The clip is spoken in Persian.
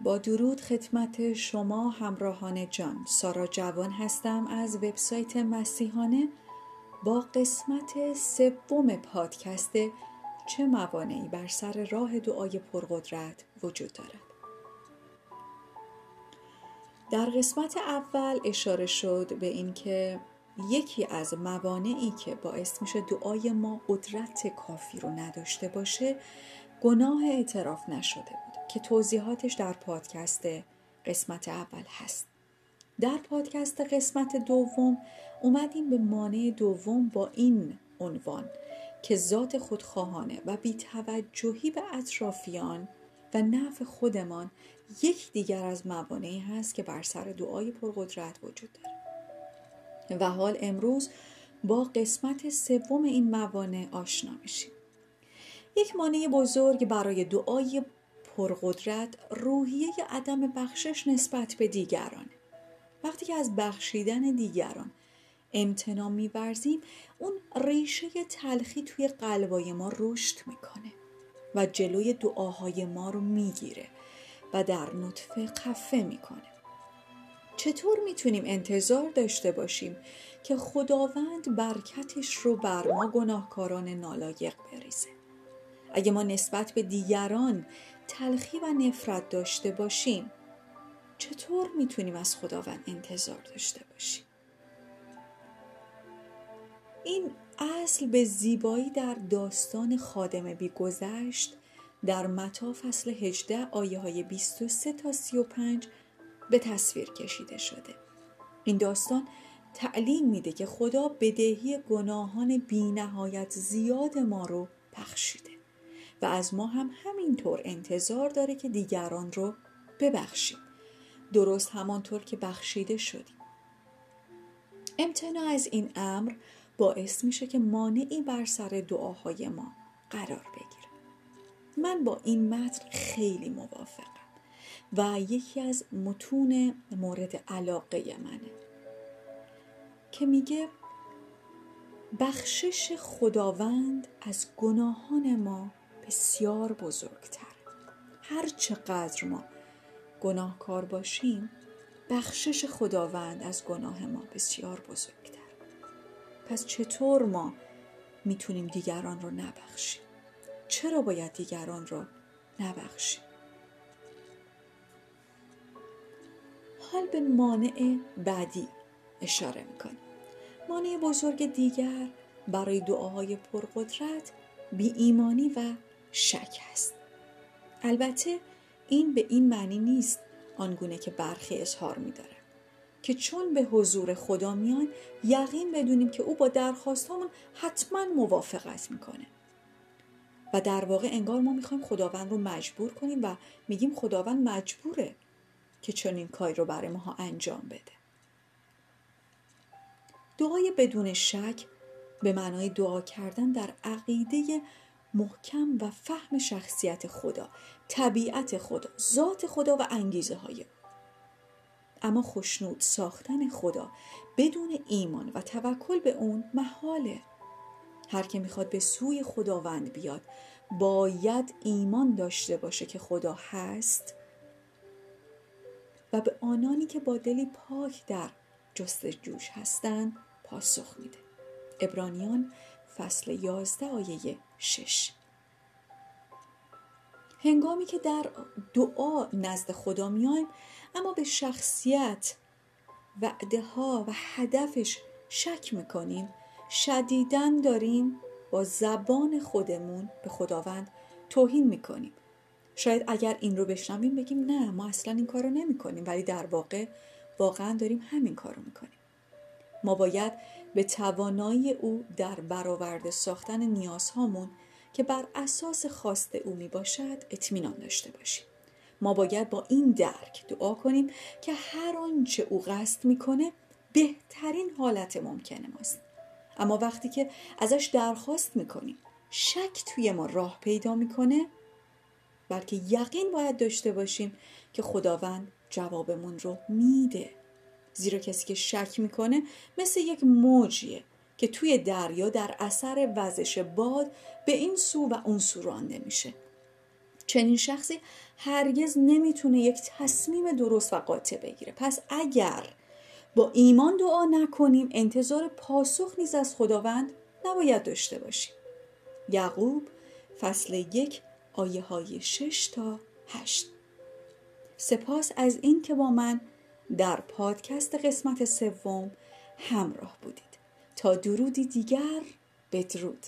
با درود خدمت شما همراهان جان. سارا جوان هستم از وبسایت مسیحانه با قسمت سوم پادکست چه موانعی بر سر راه دعای پرقدرت وجود دارد. در قسمت اول اشاره شد به اینکه یکی از موانعی که باعث میشه دعای ما قدرت کافی رو نداشته باشه گناه اعتراف نشده. که توضیحاتش در پادکست قسمت اول هست. در پادکست قسمت دوم اومدیم به مانع دوم با این عنوان که ذات خودخواهانه و بیتوجهی به اطرافیان و نفع خودمان یک دیگر از موانعی هست که بر سر دعای پرقدرت وجود داره. و حال امروز با قسمت سوم این موانع آشنا میشیم. یک مانع بزرگ برای دعای پرقدرت روحیه عدم بخشش نسبت به دیگرانه وقتی که از بخشیدن دیگران امتنا میورزیم اون ریشه تلخی توی قلبای ما رشد می‌کنه و جلوی دعاهای ما رو می‌گیره و در نطفه خفه می‌کنه. چطور می‌تونیم انتظار داشته باشیم که خداوند برکتش رو بر ما گناهکاران نالایق بریزه؟ اگه ما نسبت به دیگران تلخی و نفرت داشته باشیم. چطور می‌تونیم از خداوند انتظار داشته باشیم؟ این اصل به زیبایی در داستان خادم بیگذشت در متا فصل 18 آیه های 23 تا 35 به تصویر کشیده شده. این داستان تعلیم میده که خدا بدهی گناهان بینهایت زیاد ما رو بخشیده. و از ما هم همینطور انتظار داره که دیگران رو ببخشیم. درست همانطور که بخشیده شدیم. امتناع از این امر باعث میشه که مانعی بر سر دعاهای ما قرار بگیره. من با این متن خیلی موافقم و یکی از متون مورد علاقه منه که میگه بخشش خداوند از گناهان ما بسیار بزرگتر. هر چقدر ما گناهکار باشیم بخشش خداوند از گناه ما بسیار بزرگتر. پس چطور ما می‌تونیم دیگران رو نبخشیم؟ چرا باید دیگران رو نبخشیم؟ حال به مانع بعدی اشاره می‌کنیم. مانع بزرگ دیگر برای دعاهای پرقدرت بی ایمانی و شک هست البته این به این معنی نیست آنگونه که برخی اظهار میدارن که چون به حضور خدا میان یقین بدونیم که او با درخواستامون حتما موافقت می‌کنه. و در واقع انگار ما می‌خوایم خداوند رو مجبور کنیم و میگیم خداوند مجبوره که چنین کاری رو برای ماها انجام بده. دعای بدون شک به معنای دعا کردن در عقیده محکم و فهم شخصیت خدا طبیعت خدا ذات خدا و انگیزه های اما خشنود ساختن خدا بدون ایمان و توکل به اون محاله. هر که می‌خواد به سوی خداوند بیاد باید ایمان داشته باشه که خدا هست و به آنانی که با دلی پاک در جستجوش هستند پاسخ میده. ابرانیان فصل 11 آیه 6 هنگامی که در دعا نزد خدا میایم اما به شخصیت وعده ها و هدفش شک می‌کنیم شدیدن داریم با زبان خودمون به خداوند توهین می‌کنیم. شاید اگر این رو بشنویم بگیم نه ما اصلا این کار رو ولی در واقع واقعا داریم همین کار رو می‌کنیم. ما باید به توانایی او در برآورده ساختن نیازهامون که بر اساس خواست او می باشد اطمینان داشته باشیم. ما باید با این درک دعا کنیم که هر آنچه او قصد می‌کنه بهترین حالت ممکنه ماست. اما وقتی که ازش درخواست می‌کنیم شک توی ما راه پیدا می‌کنه بلکه یقین باید داشته باشیم که خداوند جوابمون رو میده. زیرا کسی که شک می‌کنه مثل یک موجیه که توی دریا در اثر وزش باد به این سو و اون سو رانده میشه. چنین شخصی هرگز نمی‌تونه یک تصمیم درست و قاطع بگیره. پس اگر با ایمان دعا نکنیم انتظار پاسخ نیز از خداوند نباید داشته باشیم. یعقوب فصل یک آیه های شش تا هشت. سپاس از این که با من در پادکست قسمت سوم همراه بودید. تا درودی دیگر بدرود.